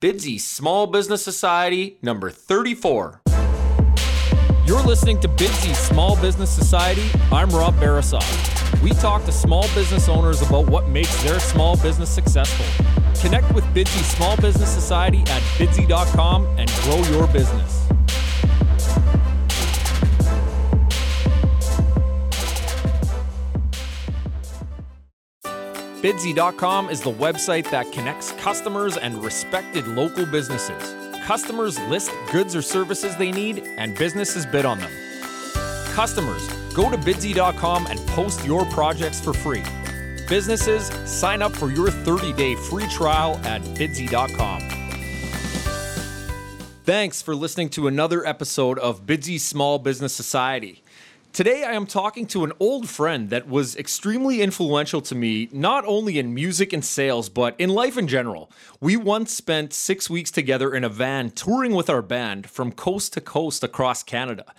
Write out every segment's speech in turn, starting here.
Bidsy Small Business Society, number 34. You're listening to Bidsy Small Business Society. I'm Rob Barasov. We talk to small business owners about what makes their small business successful. Connect with Bidsy Small Business Society at bidsy.com and grow your business. Bidsy.com is the website that connects customers and respected local businesses. Customers list goods or services they need, and businesses bid on them. Customers, go to bidsy.com and post your projects for free. Businesses, sign up for your 30 day free trial at bidsy.com. Thanks for listening to another episode of Bidsy Small Business Society. Today, I am talking to an old friend that was extremely influential to me, not only in music and sales, but in life in general. We once spent six weeks together in a van touring with our band from coast to coast across Canada.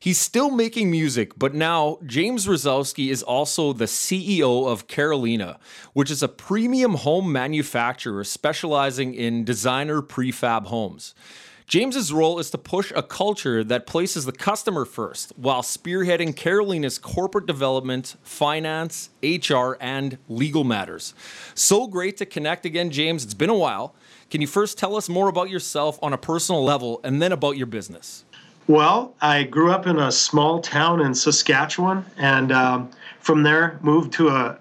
He's still making music, but now James Rosowsky is also the CEO of Karoleena, which is a premium home manufacturer specializing in designer prefab homes. James's role is to push a culture that places the customer first while spearheading Karoleena's corporate development, finance, HR, and legal matters. So great to connect again, James. It's been a while. Can you first tell us more about yourself on a personal level and then about your business? Well, I grew up in a small town in Saskatchewan and um, from there moved to a,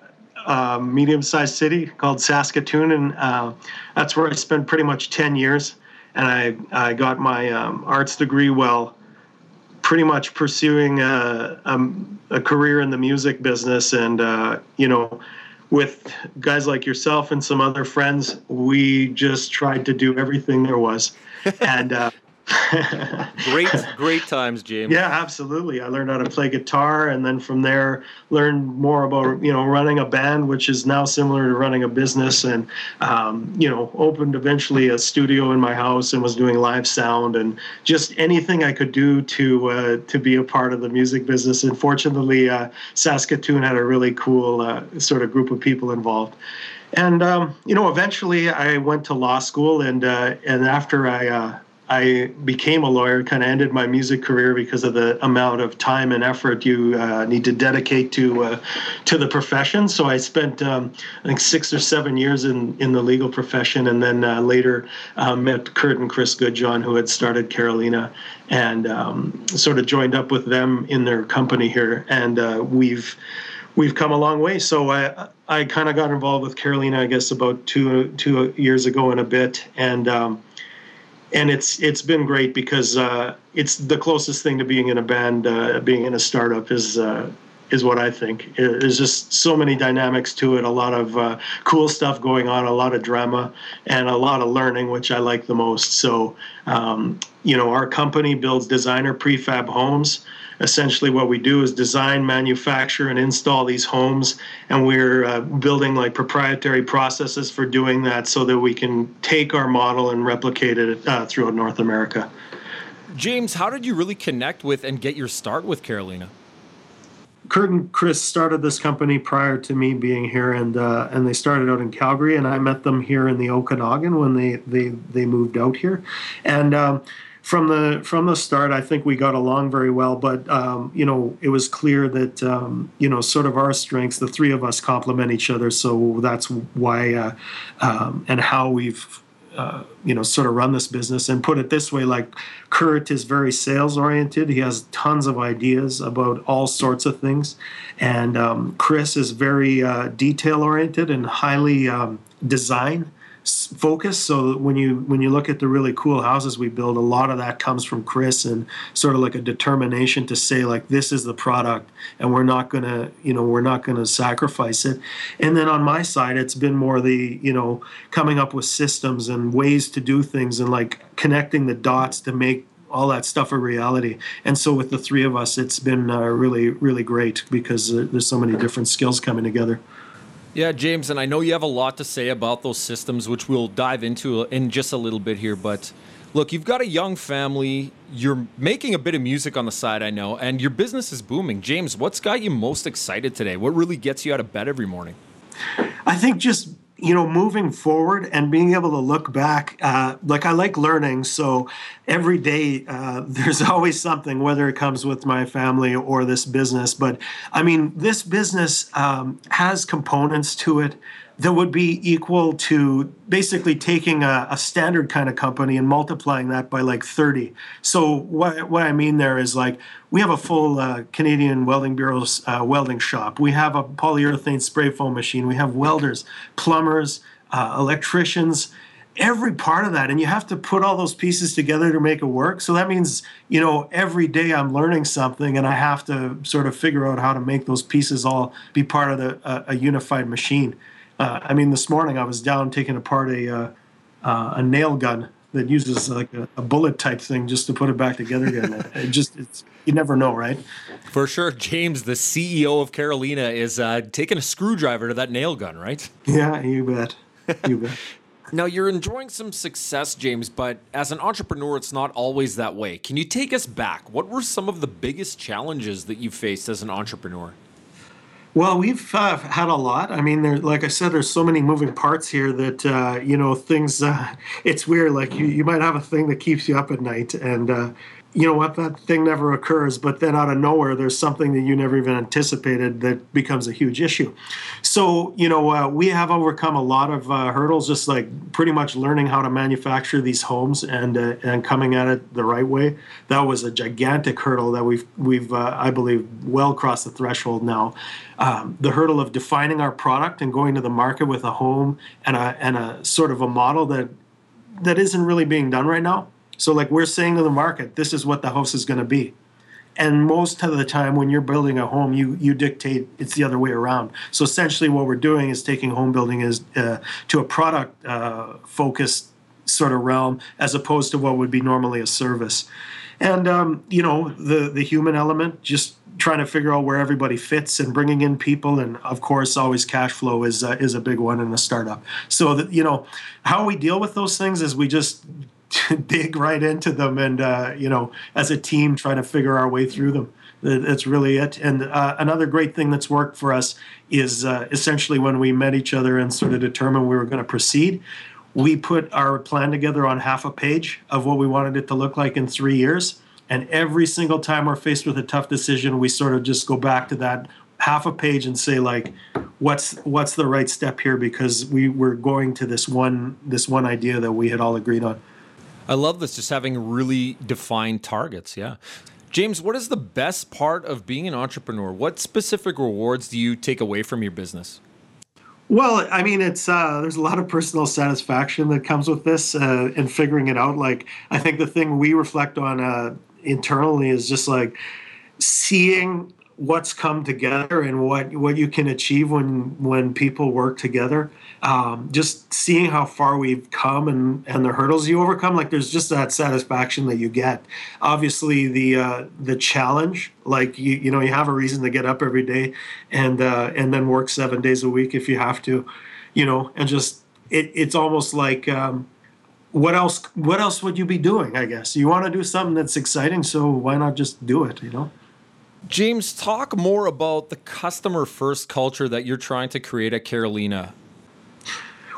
a medium sized city called Saskatoon. And uh, that's where I spent pretty much 10 years and I, I got my um, arts degree while pretty much pursuing a, a, a, career in the music business. And, uh, you know, with guys like yourself and some other friends, we just tried to do everything there was. and uh, great, great times, James. Yeah, absolutely. I learned how to play guitar, and then from there, learned more about you know running a band, which is now similar to running a business, and um, you know opened eventually a studio in my house and was doing live sound and just anything I could do to uh, to be a part of the music business. And fortunately, uh, Saskatoon had a really cool uh, sort of group of people involved. And um, you know, eventually, I went to law school, and uh, and after I uh, I became a lawyer, kind of ended my music career because of the amount of time and effort you uh, need to dedicate to uh, to the profession. So I spent um, I think six or seven years in in the legal profession, and then uh, later um, met Kurt and Chris Goodjohn, who had started Karoleena, and um, sort of joined up with them in their company here, and uh, we've we've come a long way. So I I kind of got involved with Karoleena, I guess, about two two years ago and a bit, and um, and it's it's been great because uh, it's the closest thing to being in a band, uh, being in a startup is uh, is what I think. There's just so many dynamics to it, a lot of uh, cool stuff going on, a lot of drama, and a lot of learning, which I like the most. So, um, you know, our company builds designer prefab homes essentially what we do is design, manufacture, and install these homes. And we're uh, building like proprietary processes for doing that so that we can take our model and replicate it uh, throughout North America. James, how did you really connect with and get your start with Karoleena? Kurt and Chris started this company prior to me being here, and uh, and they started out in Calgary, and I met them here in the Okanagan when they they they moved out here, and. Um, from the from the start, I think we got along very well. But um, you know, it was clear that um, you know, sort of our strengths, the three of us complement each other. So that's why uh, um, and how we've uh, you know sort of run this business. And put it this way, like Kurt is very sales oriented. He has tons of ideas about all sorts of things, and um, Chris is very uh, detail oriented and highly um, design focus. So when you when you look at the really cool houses we build, a lot of that comes from Chris and sort of like a determination to say like this is the product, and we're not gonna you know we're not gonna sacrifice it. And then on my side, it's been more the you know coming up with systems and ways to do things and like connecting the dots to make all that stuff a reality. And so with the three of us, it's been uh, really really great because uh, there's so many different skills coming together. Yeah, James, and I know you have a lot to say about those systems, which we'll dive into in just a little bit here. But look, you've got a young family. You're making a bit of music on the side, I know, and your business is booming. James, what's got you most excited today? What really gets you out of bed every morning? I think just you know, moving forward and being able to look back, uh, like I like learning. So every day uh, there's always something, whether it comes with my family or this business. But I mean, this business um, has components to it that would be equal to basically taking a, a, standard kind of company and multiplying that by like 30. So what, what I mean there is like we have a full uh, Canadian Welding Bureau's uh, welding shop. We have a polyurethane spray foam machine. We have welders, plumbers, uh, electricians, every part of that. And you have to put all those pieces together to make it work. So that means, you know, every day I'm learning something and I have to sort of figure out how to make those pieces all be part of the, a unified machine. Uh, I mean, this morning I was down taking apart a uh, uh, a nail gun that uses like a, a, bullet type thing just to put it back together again. it just it's you never know, right? For sure, James, the CEO of Karoleena, is uh, taking a screwdriver to that nail gun, right? Yeah, you bet. You bet. Now, you're enjoying some success, James, but as an entrepreneur, it's not always that way. Can you take us back? What were some of the biggest challenges that you faced as an entrepreneur? Well, we've uh, had a lot. I mean, there, like I said, there's so many moving parts here that uh, you know things. Uh, it's weird. Like you, you might have a thing that keeps you up at night, and uh, you know what that thing never occurs but then out of nowhere there's something that you never even anticipated that becomes a huge issue so you know uh, we have overcome a lot of uh, hurdles just like pretty much learning how to manufacture these homes and uh, and coming at it the right way. That was a gigantic hurdle that we've we've uh, i believe well crossed the threshold now. Um, the hurdle of defining our product and going to the market with a home and a and a sort of a model that that isn't really being done right now. So, like we're saying to the market, this is what the house is going to be. And most of the time, when you're building a home, you you dictate it's the other way around. So essentially, what we're doing is taking home building is uh, to a product uh, focused sort of realm, as opposed to what would be normally a service. And um, you know, the the human element, just trying to figure out where everybody fits and bringing in people, and of course, always cash flow is uh, is a big one in a startup. So that you know, how we deal with those things is we just dig right into them and uh, you know as a team try to figure our way through them. That's really it. And uh, another great thing that's worked for us is uh, essentially when we met each other and sort of determined we were going to proceed we put our plan together on half a page of what we wanted it to look like in three years. And every single time we're faced with a tough decision we sort of just go back to that half a page and say like what's what's the right step here? Because we were going to this one this one idea that we had all agreed on I love this, just having really defined targets. Yeah. James, what is the best part of being an entrepreneur? What specific rewards do you take away from your business? Well, I mean, it's uh, there's a lot of personal satisfaction that comes with this uh, and figuring it out. Like, I think the thing we reflect on uh, internally is just like seeing what's come together and what what you can achieve when when people work together. Um, just seeing how far we've come and and the hurdles you overcome like there's just that satisfaction that you get. Obviously the uh, the challenge like you you know you have a reason to get up every day and uh, and then work seven days a week if you have to you know and just it, it's almost like um, what else what else would you be doing i guess? You want to do something that's exciting so why not just do it you know James, talk more about the customer first culture that you're trying to create at Karoleena.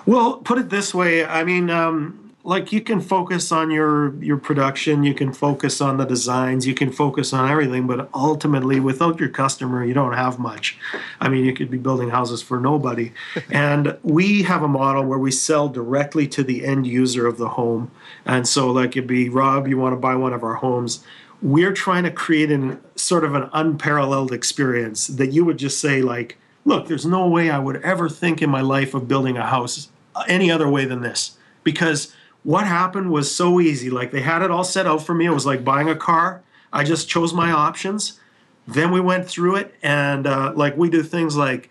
Well, put it this way. I mean, um, like you can focus on your your production, you can focus on the designs, you can focus on everything, but ultimately, without your customer, you don't have much. I mean, you could be building houses for nobody. and we have a model where we sell directly to the end user of the home. And so, like, it'd be Rob, you want to buy one of our homes we're trying to create an sort of an unparalleled experience that you would just say like look there's no way i would ever think in my life of building a house any other way than this. Because what happened was so easy. Like they had it all set out for me. It was like buying a car. I just chose my options. Then we went through it and uh, like we do things like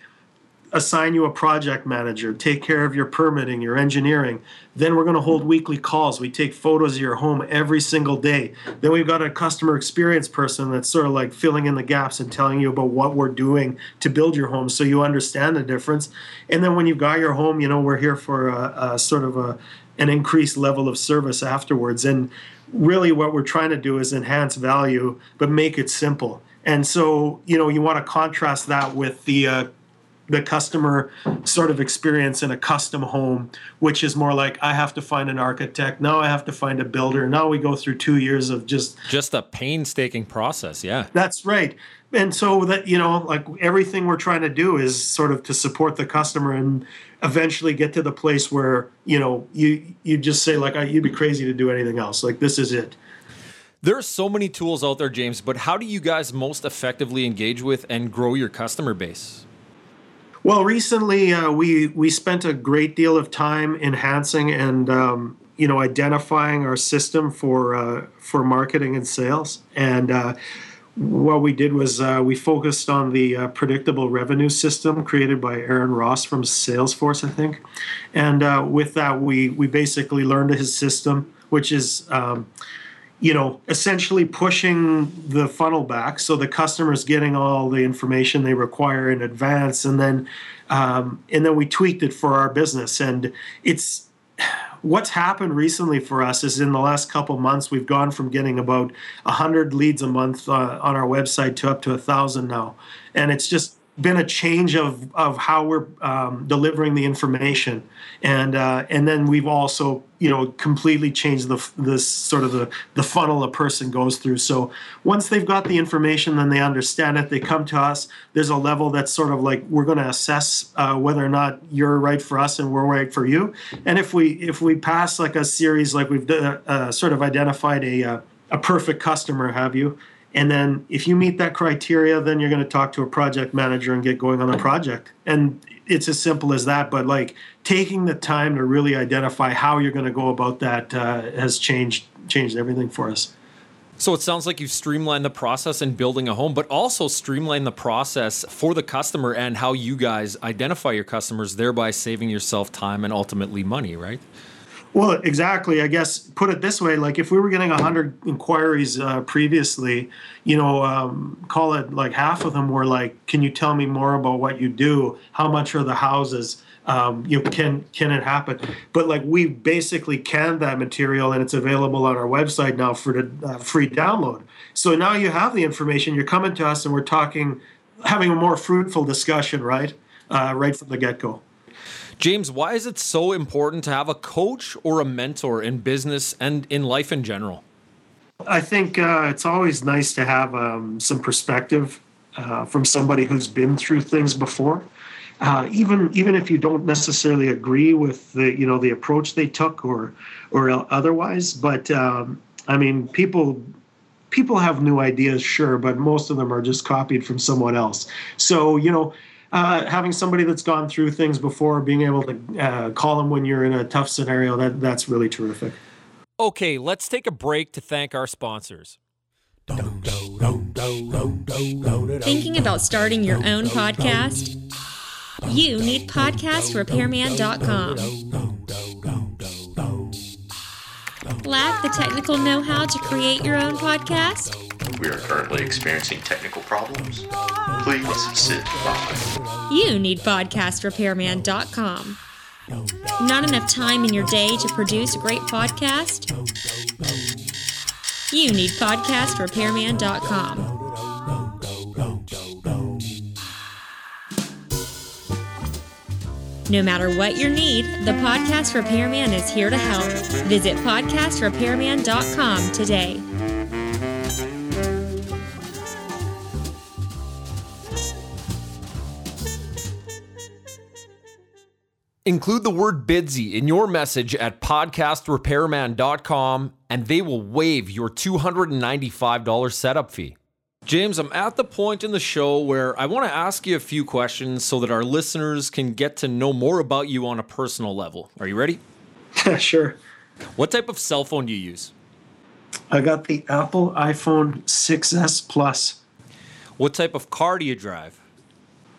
assign you a project manager, take care of your permitting, your engineering. Then we're going to hold weekly calls. We take photos of your home every single day. Then we've got a customer experience person that's sort of like filling in the gaps and telling you about what we're doing to build your home so you understand the difference. And then when you've got your home, you know, we're here for a, a sort of a, an increased level of service afterwards. And really what we're trying to do is enhance value, but make it simple. And so, you know, you want to contrast that with the uh, the customer sort of experience in a custom home, which is more like I have to find an architect. Now I have to find a builder. Now we go through two years of just just a painstaking process. Yeah, that's right. And so that you know, like everything we're trying to do is sort of to support the customer and eventually get to the place where you know you you just say like you'd be crazy to do anything else. Like this is it. There are so many tools out there, James, but how do you guys most effectively engage with and grow your customer base? Well, recently uh, we we spent a great deal of time enhancing and um, you know identifying our system for uh, for marketing and sales. And uh, what we did was uh, we focused on the uh, predictable revenue system created by Aaron Ross from Salesforce, I think. And uh, with that, we we basically learned his system, which is um, you know, essentially pushing the funnel back so the customer's getting all the information they require in advance, and then um, and then we tweaked it for our business. And it's what's happened recently for us is in the last couple months we've gone from getting about 100 leads a month uh, on our website to up to a thousand now and it's just been a change of of how we're um, delivering the information, and uh, and then we've also you know completely changed the the sort of the the funnel a person goes through. So once they've got the information, then they understand it. They come to us. There's a level that's sort of like we're going to assess uh, whether or not you're right for us and we're right for you. And if we if we pass like a series, like we've uh, uh sort of identified a uh, a perfect customer, have you? And then if you meet that criteria, then you're going to talk to a project manager and get going on the project. And it's as simple as that. But like taking the time to really identify how you're going to go about that uh, has changed changed everything for us. So it sounds like you've streamlined the process in building a home, but also streamlined the process for the customer and how you guys identify your customers, thereby saving yourself time and ultimately money, right? Well, exactly. I guess put it this way: like if we were getting hundred inquiries uh, previously, you know, um, call it like half of them were like, "Can you tell me more about what you do? How much are the houses? Um, you can can it happen?" But like we basically canned that material and it's available on our website now for the uh, free download. So now you have the information. You're coming to us and we're talking, having a more fruitful discussion, right? Uh, right from the get go. James, why is it so important to have a coach or a mentor in business and in life in general? I think uh, it's always nice to have um, some perspective uh, from somebody who's been through things before. Uh, even even if you don't necessarily agree with the you know the approach they took or or otherwise, but um, I mean people people have new ideas, sure, but most of them are just copied from someone else. So you know uh, having somebody that's gone through things before, being able to uh, call them when you're in a tough scenario, that that's really terrific. Okay, let's take a break to thank our sponsors. Thinking about starting your own podcast? You need podcastrepairman.com. Lack the technical know how to create your own podcast? We are currently experiencing technical problems. Please sit by. You need podcastrepairman.com. Not enough time in your day to produce a great podcast? You need podcastrepairman.com. No matter what your need, the Podcast Repairman is here to help. Visit podcastrepairman.com today. Include the word Bidsy in your message at podcastrepairman.com and they will waive your $295 setup fee. James, I'm at the point in the show where I want to ask you a few questions so that our listeners can get to know more about you on a personal level. Are you ready? sure. What type of cell phone do you use? I got the Apple iPhone 6S Plus. What type of car do you drive?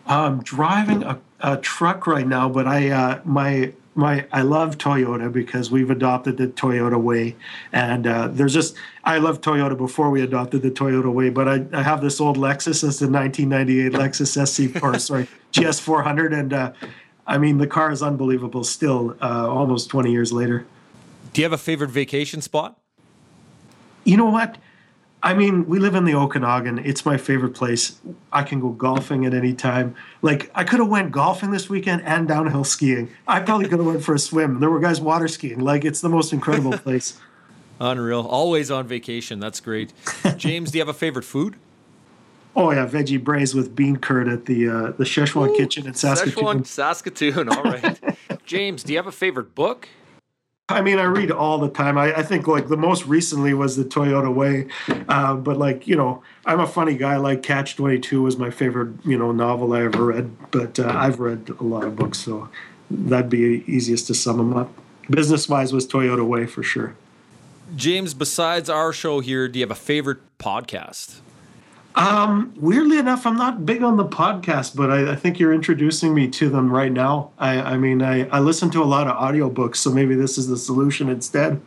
I'm driving a, a truck right now, but I uh, my my I love Toyota because we've adopted the Toyota way, and uh, there's just I love Toyota before we adopted the Toyota way. But I, I have this old Lexus, it's the 1998 Lexus SC or sorry GS 400, and uh, I mean the car is unbelievable still, uh, almost 20 years later. Do you have a favorite vacation spot? You know what? I mean, we live in the Okanagan. It's my favorite place. I can go golfing at any time. Like I could have went golfing this weekend and downhill skiing. I probably could have went for a swim. There were guys water skiing. Like it's the most incredible place. Unreal. Always on vacation. That's great. James, do you have a favorite food? Oh yeah, veggie braised with bean curd at the uh, the Szechuan Ooh, Kitchen in Saskatoon. Szechuan, Saskatoon. All right. James, do you have a favorite book? I mean, I read all the time. I, I think like the most recently was the Toyota Way, uh, but like you know, I'm a funny guy. Like Catch Twenty Two was my favorite you know novel I ever read, but uh, I've read a lot of books, so that'd be easiest to sum them up. Business wise, was Toyota Way for sure. James, besides our show here, do you have a favorite podcast? Um, weirdly enough, I'm not big on the podcast, but I, I, think you're introducing me to them right now. I, I mean, I, I listen to a lot of audiobooks, so maybe this is the solution instead.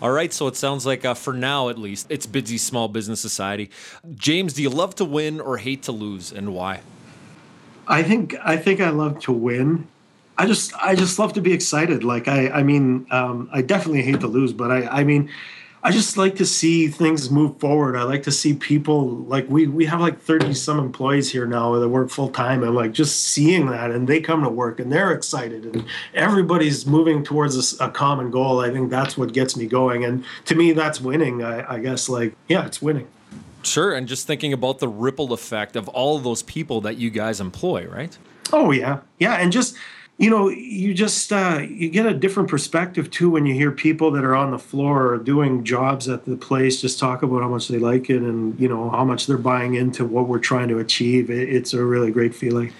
All right, so it sounds like uh, for now at least, it's Bidsy Small Business Society. James, do you love to win or hate to lose, and why? I think I think I love to win. I just I just love to be excited. Like I I mean um, I definitely hate to lose, but I I mean I just like to see things move forward. I like to see people like we we have like 30 some employees here now that work full time and like just seeing that and they come to work and they're excited and everybody's moving towards a, a common goal. I think that's what gets me going. And to me, that's winning. I, I guess like, yeah, it's winning. Sure. And just thinking about the ripple effect of all of those people that you guys employ, right? Oh yeah. Yeah. And just, you know you just uh, you get a different perspective too when you hear people that are on the floor doing jobs at the place just talk about how much they like it and you know how much they're buying into what we're trying to achieve. It's a really great feeling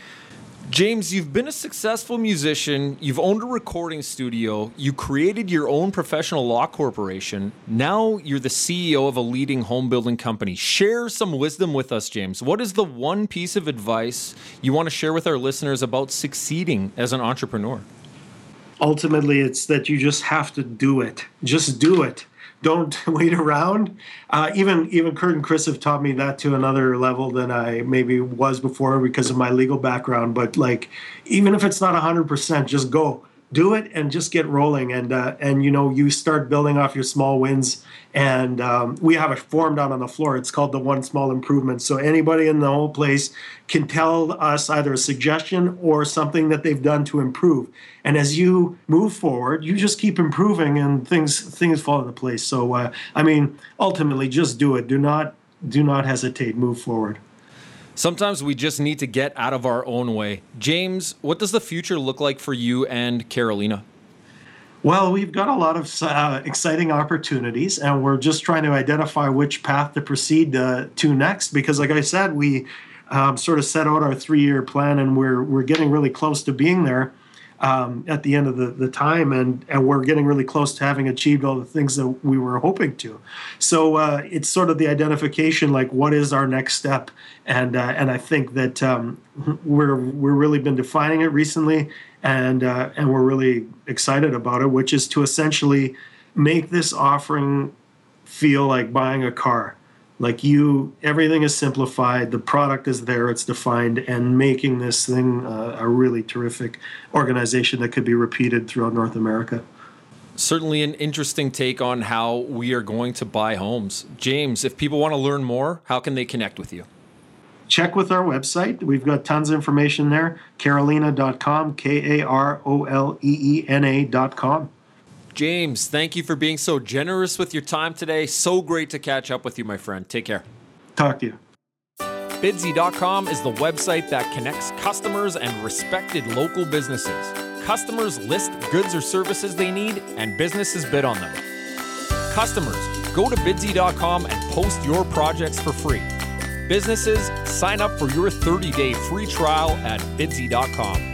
James, you've been a successful musician. You've owned a recording studio. You created your own professional law corporation. Now you're the CEO of a leading home building company. Share some wisdom with us, James. What is the one piece of advice you want to share with our listeners about succeeding as an entrepreneur? Ultimately, it's that you just have to do it. Just do it don't wait around. Uh, even even Kurt and Chris have taught me that to another level than I maybe was before because of my legal background. But like, even if it's not hundred percent, just go do it and just get rolling. And uh, and you know you start building off your small wins. And um, we have a form down on the floor. It's called the one small improvement. So anybody in the whole place can tell us either a suggestion or something that they've done to improve. And as you move forward you just keep improving and things things fall into place. So uh, i mean ultimately just do it. Do not do not hesitate. Move forward Sometimes we just need to get out of our own way. James, what does the future look like for you and Karoleena? Well, we've got a lot of uh, exciting opportunities, and we're just trying to identify which path to proceed uh, to next. Because, like I said, we um, sort of set out our three-year plan, and we're we're getting really close to being there um, at the end of the, the time, and and we're getting really close to having achieved all the things that we were hoping to. So uh, it's sort of the identification, like what is our next step, and uh, and I think that um, we're we're really been defining it recently, and uh, and we're really excited about it, which is to essentially make this offering feel like buying a car like you everything is simplified the product is there it's defined and making this thing uh, a really terrific organization that could be repeated throughout north america. Certainly an interesting take on how we are going to buy homes. James if people want to learn more how can they connect with you? Check with our website. We've got tons of information there. Karoleena.com k-a-r-o-l-e-e-n-a.com James, thank you for being so generous with your time today. So great to catch up with you, my friend. Take care. Talk to you. Bidsy.com is the website that connects customers and respected local businesses. Customers list goods or services they need, and businesses bid on them. Customers, go to bidsy.com and post your projects for free. Businesses, sign up for your 30 day free trial at bidsy.com.